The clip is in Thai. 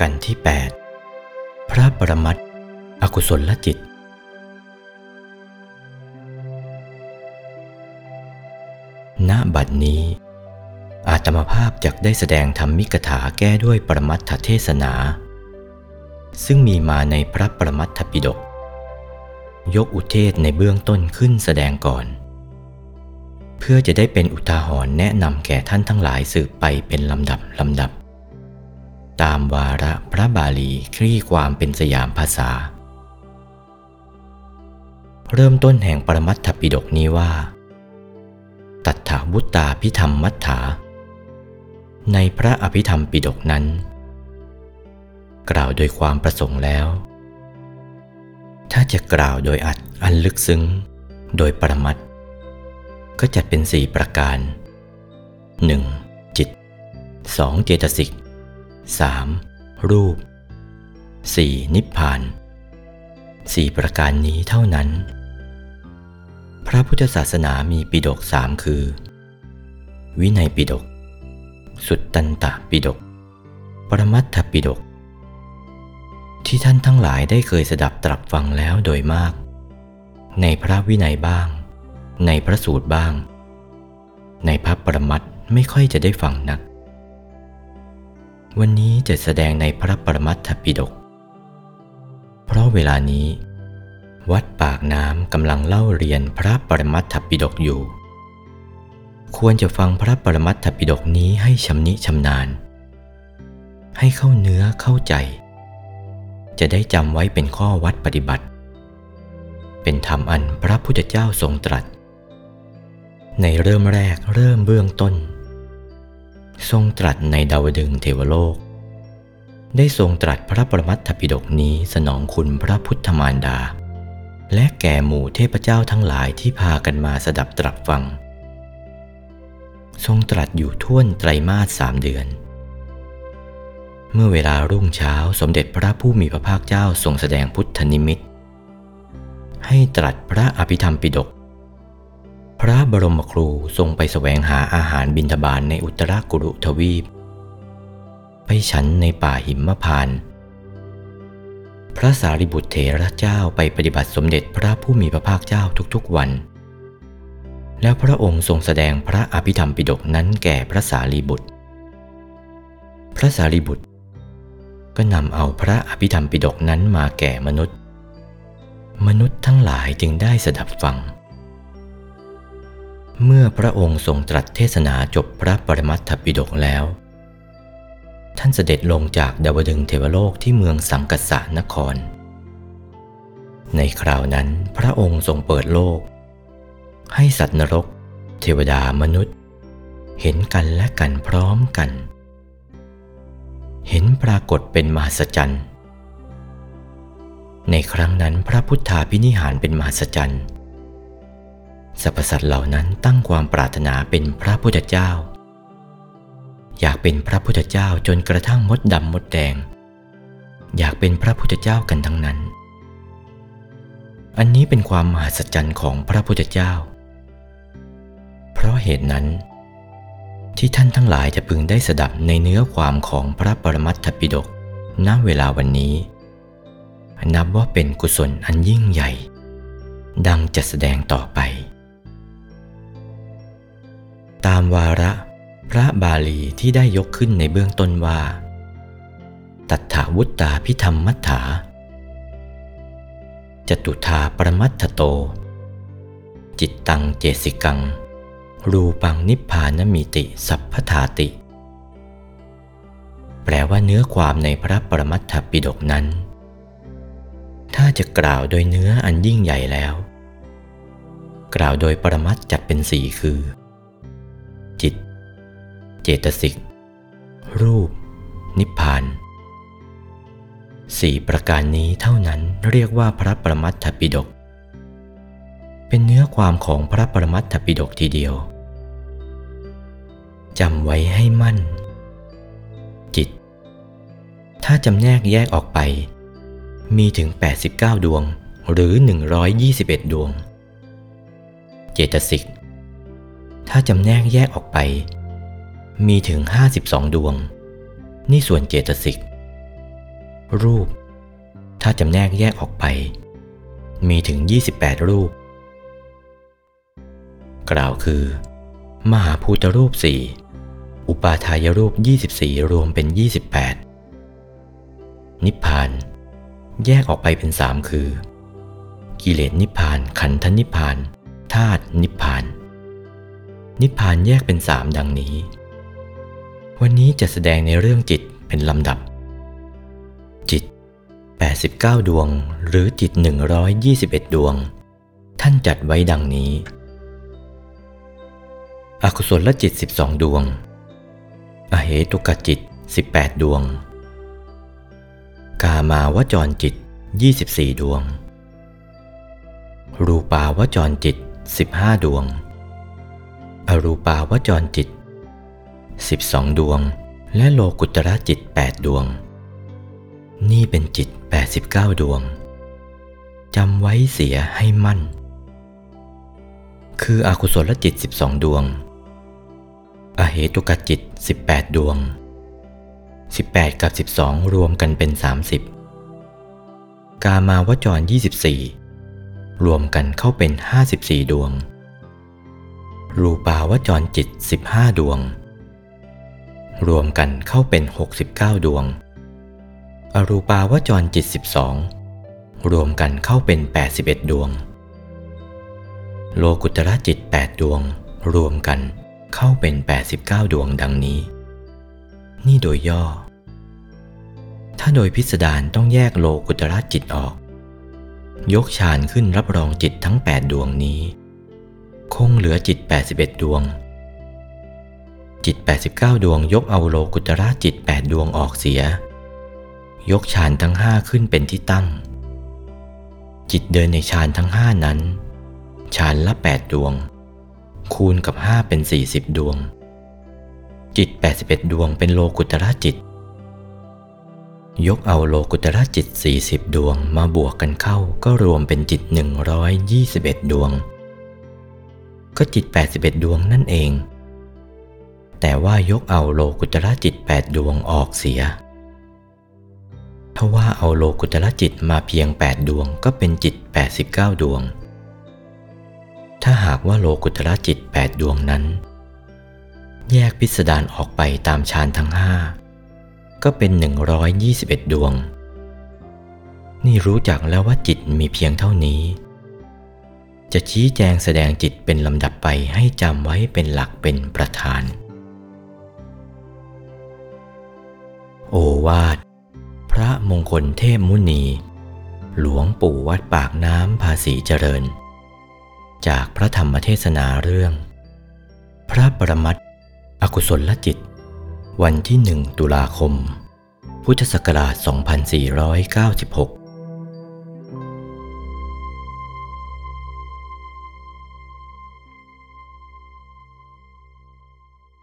กันที่ 8 พระปรมัตถ์อกุศลจิต ณ บัดนี้ อาตมาภาพจักได้แสดงธรรมิกถาแก้ด้วยปรมัตถเทศนา ซึ่งมีมาในพระปรมัตถปิฎก ยกอุเทศในเบื้องต้นขึ้นแสดงก่อน เพื่อจะได้เป็นอุทาหรณ์แนะนำแก่ท่านทั้งหลายสืบไปเป็นลำดับลำดับ ตามวาระพระบาลีคลี่ความเป็นสยามภาษา เริ่มต้นแห่งปรมัตถปิฎกนี้ว่า ตัทธาวุตตาพิธรรมมัทธาในพระอภิธรรมปิฎกนั้น กล่าวโดยความประสงค์แล้ว ถ้าจะกล่าวโดยอัดอันลึกซึ้ง โดยปรมัตถก็จัดเป็นสี่ประการ 1. จิต 2. เจตสิก 3. รูป 4. นิพพานสี่ประการนี้เท่านั้น พระพุทธศาสนามีปิฎกสามคือ วินัยปิฎกสุตตันตปิฎกปรมัตถปิฎกที่ท่านทั้งหลายได้เคยสดับตรับฟังแล้วโดยมาก ในพระวินัยบ้าง ในพระสูตรบ้าง ในพระปรมัตไม่ค่อยจะได้ฟังนัก วันนี้จะแสดงในพระปรมัตถปิฎก เพราะเวลานี้ วัดปากน้ำกำลังเล่าเรียนพระปรมัตถปิฎกอยู่ ควรจะฟังพระปรมัตถปิฎกนี้ให้ชำนิชำนาญ ให้เข้าเนื้อเข้าใจ จะได้จำไว้เป็นข้อวัดปฏิบัติ เป็นธรรมอันพระพุทธเจ้าทรงตรัส ในเริ่มแรกเริ่มเบื้องต้น ทรงตรัสในดาวดึงเทวโลก ได้ทรงตรัสพระปรมัตถปิฎกนี้สนองคุณพระพุทธมารดา และแก่หมู่เทพเจ้าทั้งหลายที่พากันมาสดับตรับฟัง ทรงตรัสอยู่ท่วนไตรมาสสามเดือน เมื่อเวลารุ่งเช้าสมเด็จพระผู้มีพระภาคเจ้าทรงแสดงพุทธนิมิตให้ตรัสพระอภิธรรมปิฎก พระบรมครูทรงไปแสวงหาอาหารบิณฑบาตในอุตรากุรุทวีป ไปฉันในป่าหิมพานต์พระสารีบุตรเถระเจ้าไปปฏิบัติสมเด็จพระผู้มีพระภาคเจ้าทุกๆวัน แล้วพระองค์ทรงแสดงพระอภิธรรมปิฎกนั้นแก่พระสารีบุตร พระสารีบุตร ก็นำเอาพระอภิธรรมปิฎกนั้นมาแก่มนุษย์ มนุษย์ทั้งหลายจึงได้สดับฟัง เมื่อพระองค์ทรงตรัสเทศนาจบพระปรมัตถปิฎกแล้ว ท่านเสด็จลงจากดาวดึงเทวโลกที่เมืองสังกัสสะนคร ในคราวนั้นพระองค์ทรงเปิดโลก ให้สัตว์นรก เทวดามนุษย์ เห็นกันและกันพร้อมกัน เห็นปรากฏเป็นมหัศจรรย์ ในครั้งนั้นพระพุทธาพินิหารเป็นมหัศจรรย์ สรรพสัตว์เหล่านั้นตั้งความปรารถนาเป็นพระพุทธเจ้า อยากเป็นพระพุทธเจ้าจนกระทั่งมดดำมดแดง อยากเป็นพระพุทธเจ้ากันทั้งนั้น อันนี้เป็นความมหัศจรรย์ของพระพุทธเจ้า เพราะเหตุนั้น ที่ท่านทั้งหลายจะพึงได้สดับในเนื้อความของพระปรมัตถปิฎกณเวลาวันนี้ นับว่าเป็นกุศลอันยิ่งใหญ่ ดังจะแสดงต่อไปามวาระ พระบาลีที่ได้ยกขึ้นในเบื้องต้นว่า ตัทธาวุตตาพิธรรมมัทธาจตุธาปรมัตถโต จิตตังเจสิกัง รูปังนิพพานมิติสัพพทาติ แปลว่าเนื้อความในพระปรมัตถปิฎกนั้น ถ้าจะกล่าวโดยเนื้ออันยิ่งใหญ่แล้ว กล่าวโดยปรมัตจัดเป็นสี่คือ เจตสิก รูป นิพพานสี่ประการนี้เท่านั้นเรียกว่าพระปรมัตถปิฎกเป็นเนื้อความของพระปรมัตถปิฎกทีเดียวจำไว้ให้มั่น จิต ถ้าจำแนกแยกออกไป มีถึง 89 ดวงหรือ 121 ดวง เจตสิก ถ้าจำแนกแยกออกไป มีถึง 52 ดวง นี่ส่วนเจตสิก รูป ถ้าจำแนกแยกออกไป มีถึง 28 รูป กล่าวคือ มหาภูตรูปสี่อุปาทายรูป 24 รวมเป็น 28 นิพพาน แยกออกไปเป็นสามคือ กิเลสนิพพาน ขันธนิพพานธาตุนิพพาน นิพพานแยกเป็นสามดังนี้ วันนี้จะแสดงในเรื่องจิตเป็นลำดับ จิต 89 ดวง หรือจิต 121 ดวง ท่านจัดไว้ดังนี้ อกุศลจิต 12 ดวง อเหตุกจิต 18 ดวง กามาวจรจิต 24 ดวง รูปาวจรจิต 15 ดวง อรูปาวจรจิต 12 ดวง และโลกุตระจิต 8 ดวง นี่เป็นจิต 89 ดวงจำไว้เสียให้มั่น คืออกุศลจิต 12 ดวง อเหตุกจิต 18 ดวง 18 กับ 12 รวมกันเป็น 30 กามาวจร 24 รวมกันเข้าเป็น 54 ดวง รูปาวจรจิต 15 ดวง รวมกันเข้าเป็น 69 ดวง อรูปาวจรจิต 12 รวมกันเข้าเป็น 81 ดวง โลกุตระจิต 8 ดวง รวมกันเข้าเป็น 89 ดวงดังนี้ นี่โดยย่อ ถ้าโดยพิสดารต้องแยกโลกุตระจิตออก ยกฌานขึ้นรับรองจิตทั้ง 8 ดวงนี้ คงเหลือจิต 81 ดวง จิต 89 ดวงยกเอาโลกุตระจิต 8 ดวงออกเสีย ยกฌานทั้งห้าขึ้นเป็นที่ตั้ง จิตเดินในฌานทั้งห้านั้นฌานละ 8 ดวง คูณกับ 5 เป็น 40 ดวง จิต 81 ดวงเป็นโลกุตระจิต ยกเอาโลกุตระจิต 40 ดวงมาบวกกันเข้าก็รวมเป็นจิต 121 ดวง ก็จิต 81 ดวงนั่นเอง แต่ว่ายกเอาโลกุตระจิต8ดดวงออกเสีย ถ้าว่าเอาโลกุตระจิตมาเพียง8ดวงก็เป็นจิต 89 ดวง ถ้าหากว่าโลกุตระจิต8ดวงนั้น แยกพิสดารออกไปตามฌานทั้งห้าก็เป็น 121 ดวง นี่รู้จักแล้วว่าจิตมีเพียงเท่านี้ จะชี้แจงแสดงจิตเป็นลำดับไปให้จำไว้เป็นหลักเป็นประธาน โอวาท พระมงคลเทพมุนี หลวงปู่วัดปากน้ำภาษีเจริญ จากพระธรรมเทศนาเรื่อง พระประมัติอกุศลจิต วันที่หนึ่งตุลาคม พุทธศักราช 2496